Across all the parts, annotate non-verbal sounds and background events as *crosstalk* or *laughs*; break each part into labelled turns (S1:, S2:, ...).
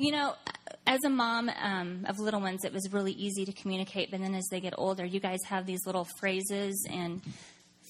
S1: You know, as a mom um, of little ones, it was really easy to communicate. But then as they get older, you guys have these little phrases, and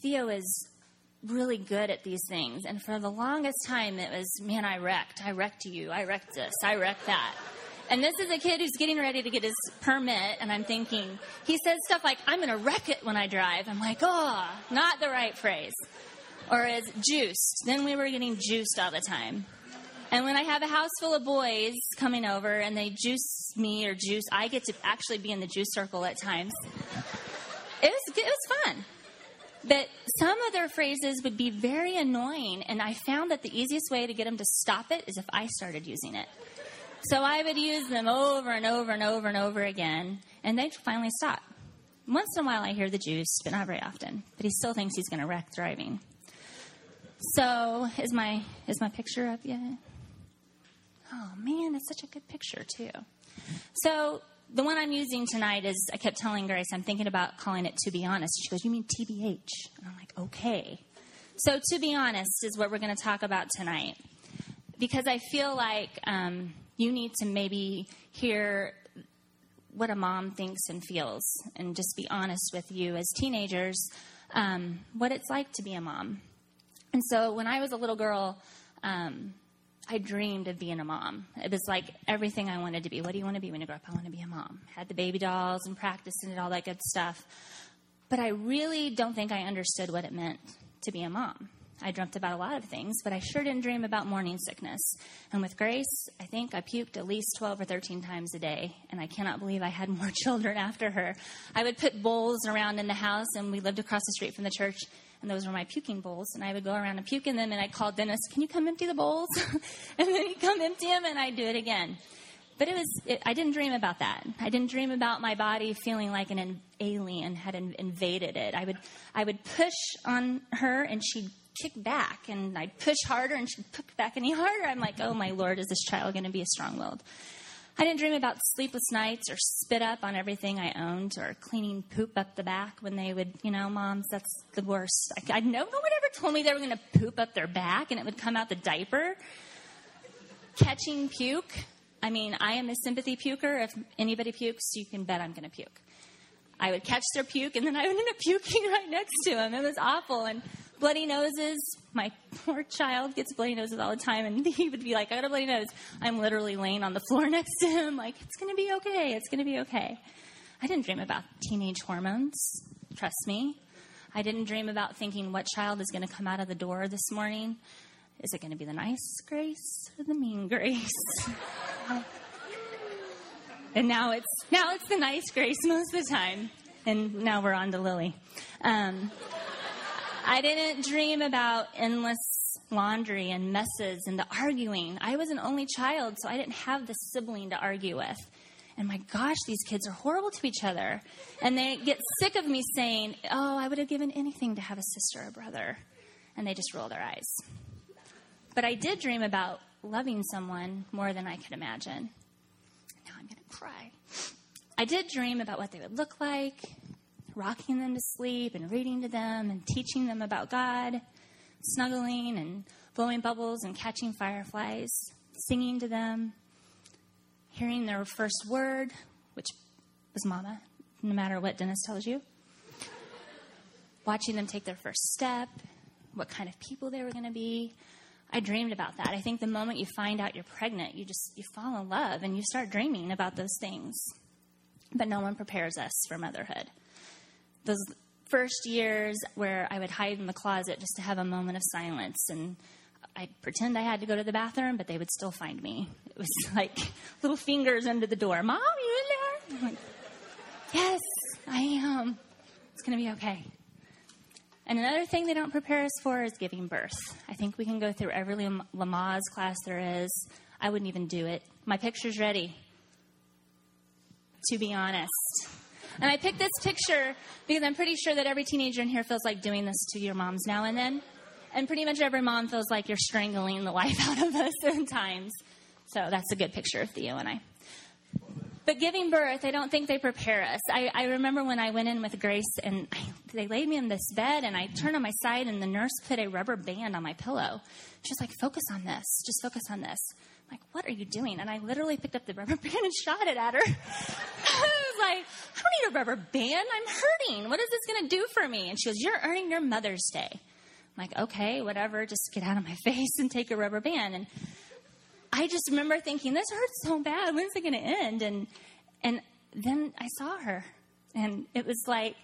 S1: Theo is really good at these things. And for the longest time, it was, man, I wrecked. I wrecked you. I wrecked this. I wrecked that. And this is a kid who's getting ready to get his permit, and I'm thinking, he says stuff like, I'm going to wreck it when I drive. I'm like, oh, not the right phrase. Or as juiced. Then we were getting juiced all the time. And when I have a house full of boys coming over and they juice me or juice, I get to actually be in the juice circle at times. It was, it was fun. But some of their phrases would be very annoying, and I found that the easiest way to get them to stop it is if I started using it. So I would use them over and over and over and over again, and they'd finally stop. Once in a while, I hear the juice, but not very often. But he still thinks he's going to wreck driving. So is my is my picture up yet? Oh man, that's such a good picture too. So the one I'm using tonight is I kept telling Grace I'm thinking about calling it to be honest. She goes, "You mean TBH?" And I'm like, "Okay." So to be honest is what we're going to talk about tonight because I feel like um, you need to maybe hear what a mom thinks and feels and just be honest with you as teenagers um, what it's like to be a mom. And so when I was a little girl, um, I dreamed of being a mom. It was like everything I wanted to be. What do you want to be when you grow up? I want to be a mom. Had the baby dolls and practiced and all that good stuff. But I really don't think I understood what it meant to be a mom. I dreamt about a lot of things, but I sure didn't dream about morning sickness. And with Grace, I think I puked at least 12 or 13 times a day, and I cannot believe I had more *laughs* children after her. I would put bowls around in the house, and we lived across the street from the church, and those were my puking bowls. And I would go around and puke in them, and I'd call Dennis, Can you come empty the bowls? *laughs* and then he'd come empty them, and I'd do it again. But it was, it, I didn't dream about that. I didn't dream about my body feeling like an alien had invaded it. I would, I would push on her, and she'd kick back and I'd push harder and she'd push back any harder. I'm like, oh my lord, is this child going to be a strong willed? I didn't dream about sleepless nights or spit up on everything I owned or cleaning poop up the back when they would, you know, moms, that's the worst. I, I no, no one ever told me they were going to poop up their back and it would come out the diaper. Catching puke. I mean, I am a sympathy puker. If anybody pukes, you can bet I'm going to puke. I would catch their puke and then I would end up puking *laughs* right next to them. It was awful. And bloody noses. My *laughs* poor child gets bloody noses all the time, and *laughs* he would be like, I got a bloody nose. I'm literally laying on the floor *laughs* next to him, like, it's going to be okay. It's going to be okay. I didn't dream about teenage hormones. Trust me. I didn't dream about thinking what child is going to come out of the door this morning. Is it going to be the nice grace or the mean grace? and now it's now it's the nice grace most of the time. And now we're on to Lily. Um, I didn't dream about endless laundry and messes and the arguing. I was an only child, so I didn't have the sibling to argue with. And my gosh, these kids are horrible to each other. And they get sick of me saying, Oh, I would have given anything to have a sister or brother. And they just roll their eyes. But I did dream about loving someone more than I could imagine. Now I'm going to cry. I did dream about what they would look like rocking them to sleep and reading to them and teaching them about God, snuggling and blowing bubbles and catching fireflies, singing to them, hearing their first word, which was mama, no matter what Dennis tells you, watching them take their first step, what kind of people they were going to be. I dreamed about that. I think the moment you find out you're pregnant, you just you fall in love and you start dreaming about those things. But no one prepares us for motherhood those first years where I would hide in the closet just to have a moment of silence and I'd pretend I had to go to the bathroom, but they would still find me. It was *laughs* like little fingers under the door. Mom, you in there? Like, yes, I am. It's going to be okay. And another thing they don't prepare us for is giving birth. I think we can go through every Lamaze class there is. I wouldn't even do it. My picture's ready. To be honest. And I picked this picture because I'm pretty sure that every teenager in here feels like doing this to your moms now and then. And pretty much every mom feels like you're strangling the life *laughs* out of us at times. So that's a good picture of Theo and I. But giving birth, I don't think they prepare us. I, I remember when I went in with Grace and I, they laid me in this bed and I turned on my side and the nurse put a rubber band on my pillow. She was like, focus on this. Just focus on this. Like, what are you doing? And I literally picked up the rubber *laughs* band and shot it at her. *laughs* I was like, I don't need a rubber band. I'm hurting. What is this going to do for me? And she goes, You're earning your Mother's Day. I'm like, okay, whatever. Just get out of my *laughs* face and take a rubber band. And I just remember thinking, this hurts so bad. When's it going to end? And and then I saw her, and it was like,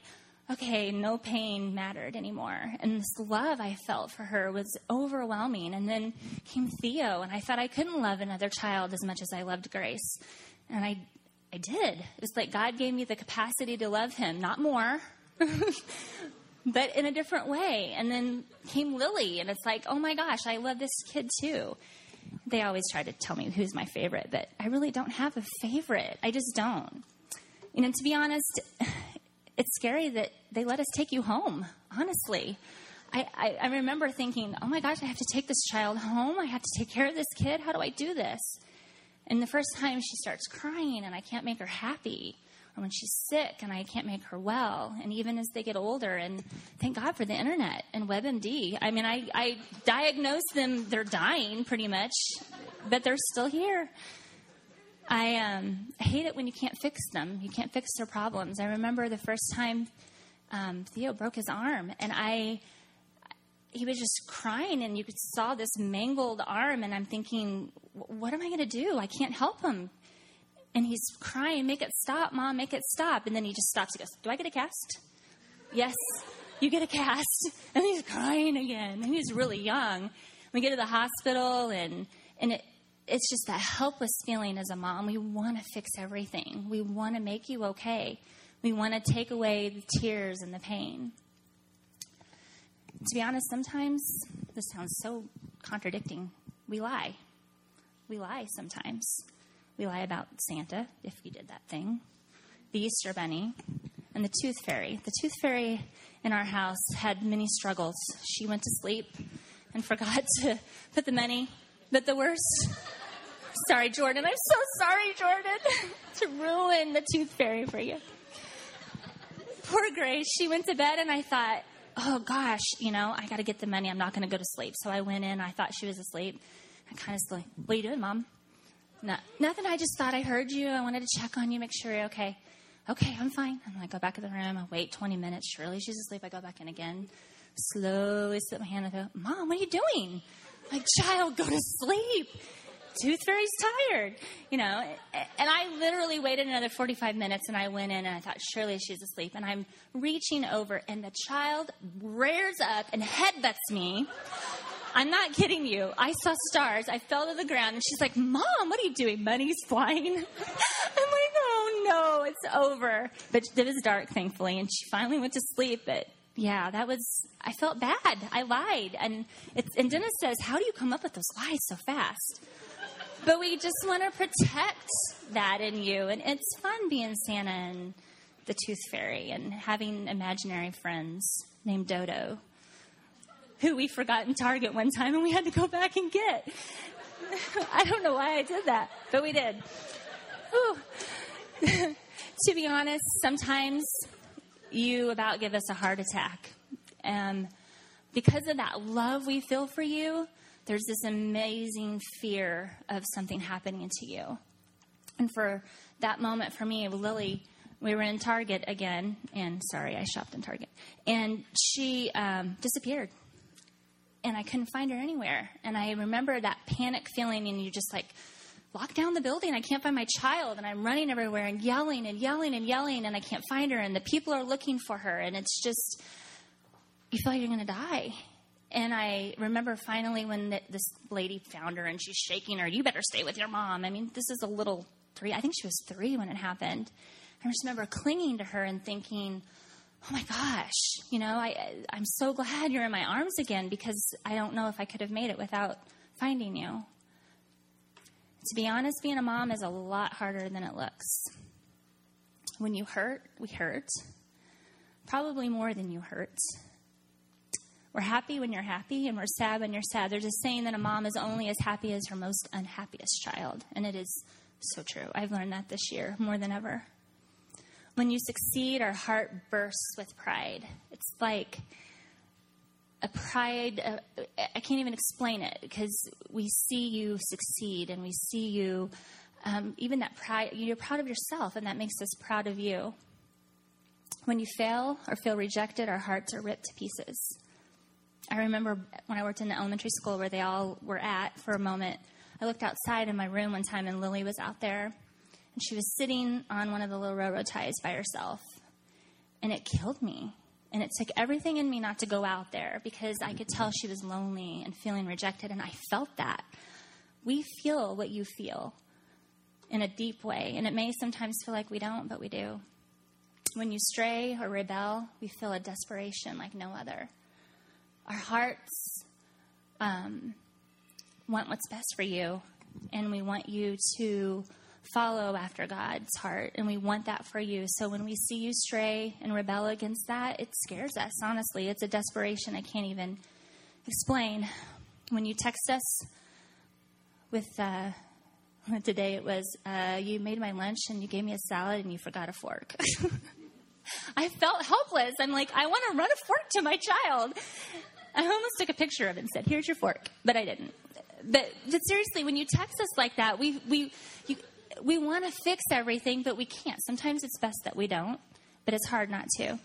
S1: okay, no pain mattered anymore. And this love I felt for her was overwhelming. And then came Theo, and I thought I couldn't love another child as much as I loved Grace. And I, I did. It was like God gave me the capacity to love him, not more, *laughs* but in a different way. And then came Lily, and it's like, oh my gosh, I love this kid too. They always try to tell me who's my favorite, but I really don't have a favorite. I just don't. You know, to be honest, *laughs* it's scary that they let us take you home, honestly. I, I, I, remember thinking, oh my gosh, I have to take this child home. I have to take care of this kid. How do I do this? And the first time she starts crying and I can't make her happy, or when she's sick and I can't make her well, and even as they get older, and thank God for the internet and WebMD. I mean, I, I diagnose them, they're dying pretty much, but they're still here. I um, hate it when you can't fix them. You can't fix their problems. I remember the first time um, Theo broke his arm, and I he was just crying, and you could saw this mangled arm, and I'm thinking, what am I going to do? I can't help him. And he's crying, make it stop, mom, make it stop. And then he just stops. He goes, Do I get a cast? yes, you get a cast. And he's crying again. And he's really young. We get to the hospital, and and it it's just that helpless feeling as a mom. We want to fix everything. We want to make you okay. We want to take away the tears and the pain. To be honest, sometimes this sounds so contradicting. We lie. We lie sometimes. We lie about Santa, if we did that thing, the Easter Bunny, and the Tooth Fairy. The Tooth Fairy in our house had many struggles. She went to sleep and *laughs* forgot to put the money but the worst. Sorry, Jordan. I'm so sorry, Jordan, *laughs* to ruin the tooth fairy for you. Poor Grace. She went to bed, and I thought, oh gosh, you know, I got to get the money. I'm not going to go to sleep. So I went in. I thought she was asleep. I kind of like, what are you doing, Mom? No, nothing. I just thought I heard you. I wanted to check on you, make sure you're okay. Okay, I'm fine. And I go back in the room. I wait 20 minutes. Surely she's asleep. I go back in again. Slowly slip my hand and go, Mom, what are you doing? My child, go to sleep. Tooth Fairy's tired, you know. And I literally waited another 45 minutes and I went in and I thought, surely she's asleep. And I'm reaching over and the child rears up and headbutts me. I'm not kidding you. I saw stars. I fell to the ground and she's like, Mom, what are you doing? Money's flying. *laughs* I'm like, oh no, it's over. But it was dark, thankfully, and she finally went to sleep. But yeah, that was, I felt bad. I lied. And, it's, and Dennis says, How do you come up with those lies so fast? But we just want to protect that in you. And it's fun being Santa and the Tooth Fairy and having imaginary friends named Dodo, who we forgot in Target one time and we had to go back and get. *laughs* I don't know why I did that, but we did. *laughs* to be honest, sometimes you about give us a heart attack. And because of that love we feel for you, there's this amazing fear of something happening to you. And for that moment for me, Lily, we were in Target again, and sorry, I shopped in Target, and she um, disappeared. And I couldn't find her anywhere. And I remember that panic feeling, and you just like, lock down the building. I can't find my child. And I'm running everywhere and yelling and yelling and yelling, and I can't find her. And the people are looking for her. And it's just, you feel like you're going to die. And I remember finally when the, this lady found her and she's shaking her, you better stay with your mom. I mean, this is a little three, I think she was three when it happened. I just remember clinging to her and thinking, oh my gosh, you know, I, I'm so glad you're in my arms again because I don't know if I could have made it without finding you. To be honest, being a mom is a lot harder than it looks. When you hurt, we hurt. Probably more than you hurt. We're happy when you're happy, and we're sad when you're sad. There's a saying that a mom is only as happy as her most unhappiest child, and it is so true. I've learned that this year more than ever. When you succeed, our heart bursts with pride. It's like a pride. Uh, I can't even explain it because we see you succeed and we see you, um, even that pride, you're proud of yourself, and that makes us proud of you. When you fail or feel rejected, our hearts are ripped to pieces. I remember when I worked in the elementary school where they all were at for a moment. I looked outside in my room one time and Lily was out there and she was sitting on one of the little railroad ties by herself. And it killed me. And it took everything in me not to go out there because I could tell she was lonely and feeling rejected. And I felt that. We feel what you feel in a deep way. And it may sometimes feel like we don't, but we do. When you stray or rebel, we feel a desperation like no other. Our hearts um, want what's best for you, and we want you to follow after God's heart, and we want that for you. So when we see you stray and rebel against that, it scares us, honestly. It's a desperation I can't even explain. When you text us with, uh, *laughs* today it was, uh, you made my lunch and you gave me a salad and you forgot a fork. *laughs* I felt helpless. I'm like, I want to run a fork to my child. I almost took a picture of it and said, "Here's your fork," but I didn't. But, but seriously, when you text us like that, we we you, we want to fix everything, but we can't. Sometimes it's best that we don't, but it's hard not to.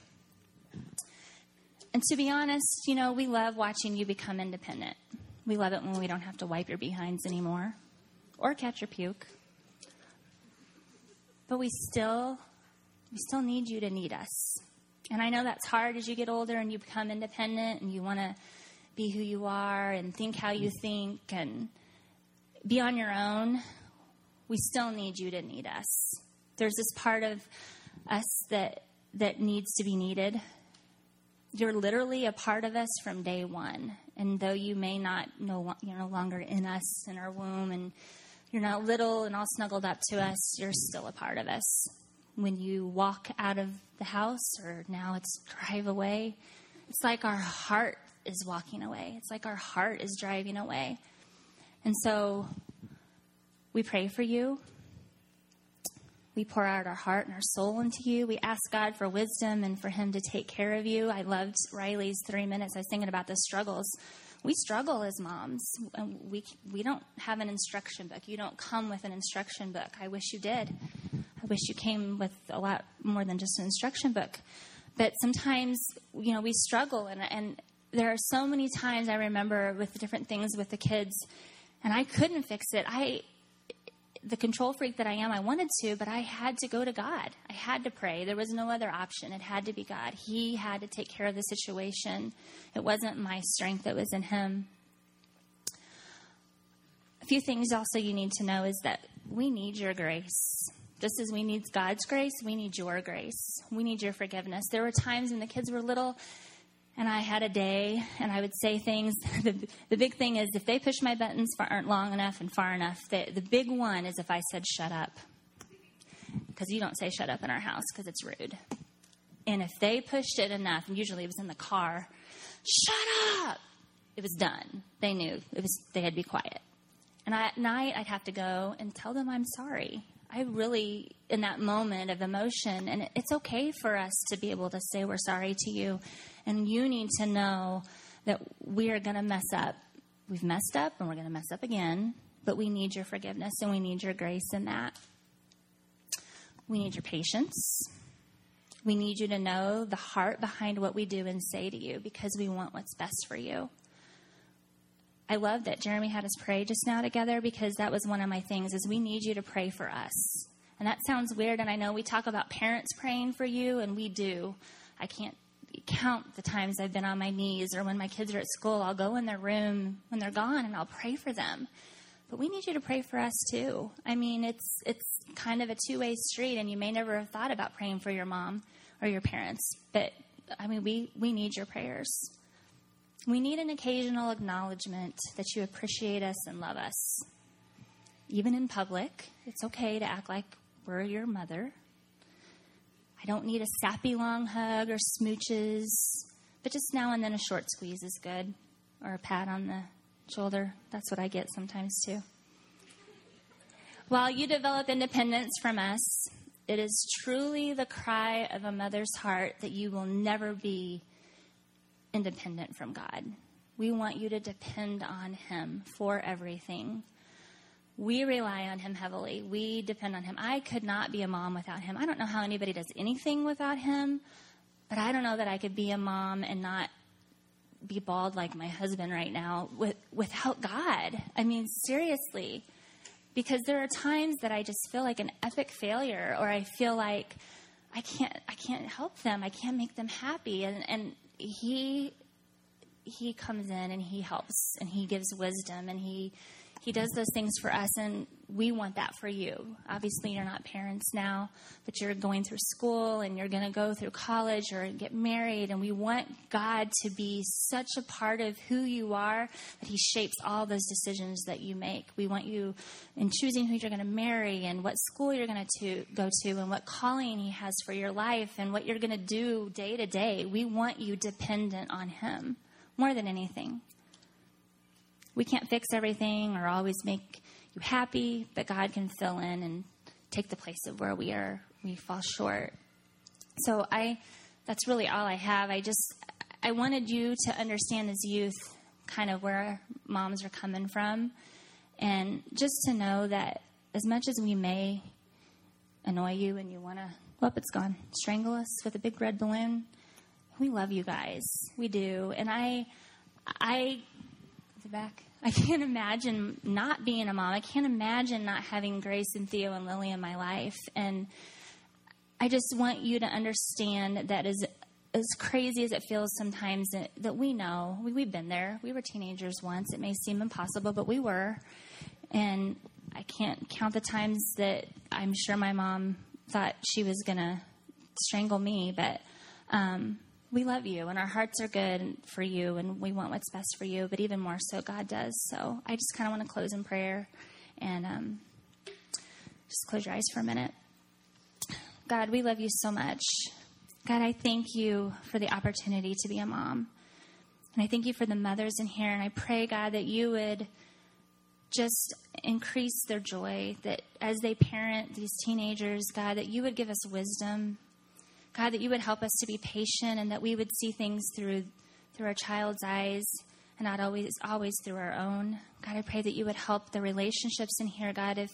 S1: And to be honest, you know, we love watching you become independent. We love it when we don't have to wipe your behinds anymore or catch your puke. But we still we still need you to need us. And I know that's hard as you get older and you become independent and you want to be who you are and think how you think and be on your own. We still need you to need us. There's this part of us that that needs to be needed. You're literally a part of us from day one. And though you may not know you're no longer in us in our womb and you're not little and all snuggled up to us, you're still a part of us when you walk out of the house or now it's drive away. It's like our heart is walking away. It's like our heart is driving away. And so we pray for you. We pour out our heart and our soul into you. We ask God for wisdom and for Him to take care of you. I loved Riley's three minutes. I was thinking about the struggles. We struggle as moms. and We, we don't have an instruction book. You don't come with an instruction book. I wish you did. I wish you came with a lot more than just an instruction book. But sometimes, you know, we struggle, and, and there are so many times I remember with different things with the kids, and I couldn't fix it. I, the control freak that I am, I wanted to, but I had to go to God. I had to pray. There was no other option. It had to be God. He had to take care of the situation. It wasn't my strength, it was in Him. A few things also you need to know is that we need your grace. Just as we need God's grace, we need your grace. We need your forgiveness. There were times when the kids were little and I had a day and I would say things. *laughs* The, the big thing is if they push my buttons aren't long enough and far enough, the, the big one is if I said shut up. Because you don't say shut up in our house because it's rude. And if they pushed it enough, and usually it was in the car, shut up, it was done. They knew it was they had to be quiet. And I, at night, I'd have to go and tell them I'm sorry. I really, in that moment of emotion, and it's okay for us to be able to say we're sorry to you. And you need to know that we are going to mess up. We've messed up and we're going to mess up again, but we need your forgiveness and we need your grace in that. We need your patience. We need you to know the heart behind what we do and say to you because we want what's best for you. I love that Jeremy had us pray just now together because that was one of my things is we need you to pray for us. And that sounds weird and I know we talk about parents praying for you and we do. I can't count the times I've been on my knees or when my kids are at school, I'll go in their room when they're gone and I'll pray for them. But we need you to pray for us too. I mean, it's it's kind of a two-way street and you may never have thought about praying for your mom or your parents, but I mean, we we need your prayers. We need an occasional acknowledgement that you appreciate us and love us. Even in public, it's okay to act like we're your mother. I don't need a sappy long hug or smooches, but just now and then a short squeeze is good, or a pat on the shoulder. That's what I get sometimes too. While you develop independence from us, it is truly the cry of a mother's heart that you will never be independent from God. We want you to depend on Him for everything. We rely on Him heavily. We depend on Him. I could not be a mom without Him. I don't know how anybody does anything without Him, but I don't know that I could be a mom and not be bald like my husband right now with, without God. I mean, seriously. Because there are times that I just feel like an epic failure or I feel like I can't I can't help them. I can't make them happy. And and he he comes in and he helps and he gives wisdom and he he does those things for us and we want that for you. Obviously you're not parents now but you're going through school and you're going to go through college or get married and we want god to be such a part of who you are that he shapes all those decisions that you make. We want you in choosing who you're going to marry and what school you're going to go to and what calling he has for your life and what you're going to do day to day. We want you dependent on him more than anything. We can't fix everything or always make you happy, but God can fill in and take the place of where we are we fall short. So I that's really all I have. I just I wanted you to understand as youth kind of where moms are coming from and just to know that as much as we may annoy you and you want to, well, it's gone, strangle us with a big red balloon, we love you guys. We do. And I, I, back. I can't imagine not being a mom. I can't imagine not having Grace and Theo and Lily in my life. And I just want you to understand that as as crazy as it feels sometimes that, that we know we, we've been there. We were teenagers once. It may seem impossible, but we were. And I can't count the times that I'm sure my mom thought she was to strangle me, but um, we love you and our hearts are good for you and we want what's best for you, but even more so, God does. So I just kind of want to close in prayer and um, just close your eyes for a minute. God, we love you so much. God, I thank you for the opportunity to be a mom. And I thank you for the mothers in here. And I pray, God, that you would just increase their joy, that as they parent these teenagers, God, that you would give us wisdom God, that you would help us to be patient and that we would see things through through our child's eyes and not always always through our own. God, I pray that you would help the relationships in here, God, if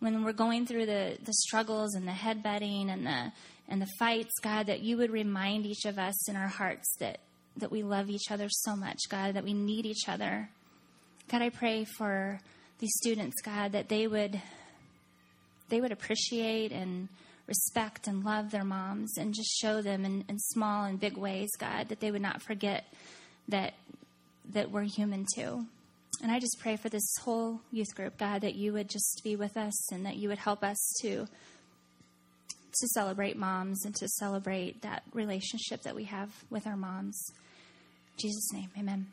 S1: when we're going through the, the struggles and the headbutting and the and the fights, God, that you would remind each of us in our hearts that that we love each other so much, God, that we need each other. God, I pray for these students, God, that they would they would appreciate and respect and love their moms and just show them in, in small and big ways, God, that they would not forget that that we're human too. And I just pray for this whole youth group, God, that you would just be with us and that you would help us to to celebrate moms and to celebrate that relationship that we have with our moms. In Jesus' name, amen.